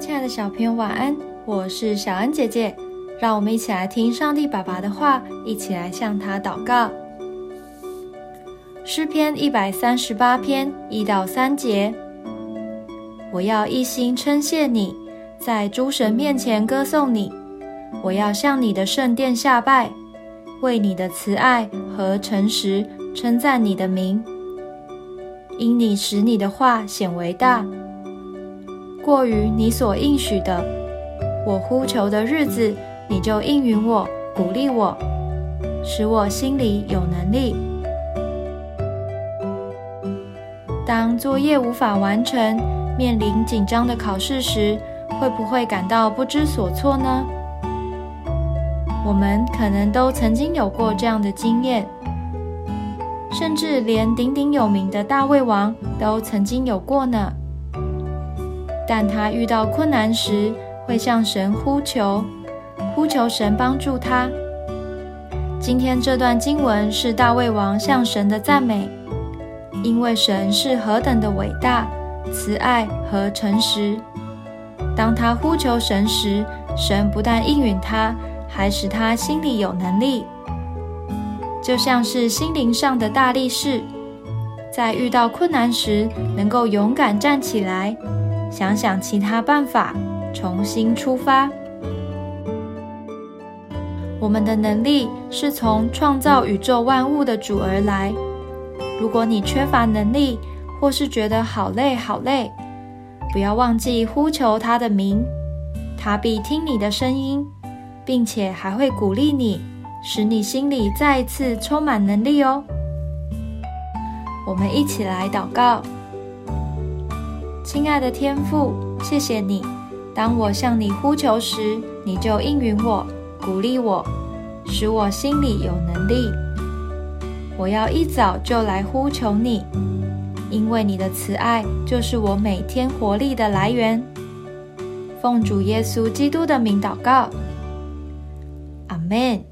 亲爱的小朋友，晚安！我是小恩姐姐，让我们一起来听上帝爸爸的话，一起来向他祷告。诗篇一百三十八篇一到三节：我要一心称谢你，在诸神面前歌颂你；我要向你的圣殿下拜，为你的慈爱和诚实称赞你的名，因你使你的话显为大。过于你所应许的，我呼求的日子，你就应允我，鼓励我，使我心里有能力。当作业无法完成，面临紧张的考试时，会不会感到不知所措呢？我们可能都曾经有过这样的经验，甚至连鼎鼎有名的大胃王都曾经有过呢。但他遇到困难时，会向神呼求，呼求神帮助他。今天这段经文是大卫王向神的赞美，因为神是何等的伟大、慈爱和诚实。当他呼求神时，神不但应允他，还使他心里有能力，就像是心灵上的大力士，在遇到困难时能够勇敢站起来。想想其他办法，重新出发。我们的能力是从创造宇宙万物的主而来。如果你缺乏能力，或是觉得好累好累，不要忘记呼求他的名，他必听你的声音，并且还会鼓励你，使你心里再一次充满能力哦。我们一起来祷告。亲爱的天父，谢谢你。当我向你呼求时，你就应允我，鼓励我，使我心里有能力。我要一早就来呼求你，因为你的慈爱就是我每天活力的来源。奉主耶稣基督的名祷告，阿门。